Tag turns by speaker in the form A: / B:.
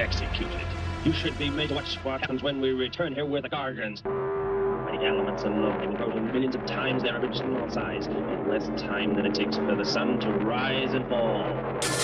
A: Executed. You should be made to watch what happens when we return here with the gargons. The elements alone grow to millions of times their original size in less time than it takes for the sun to rise and fall.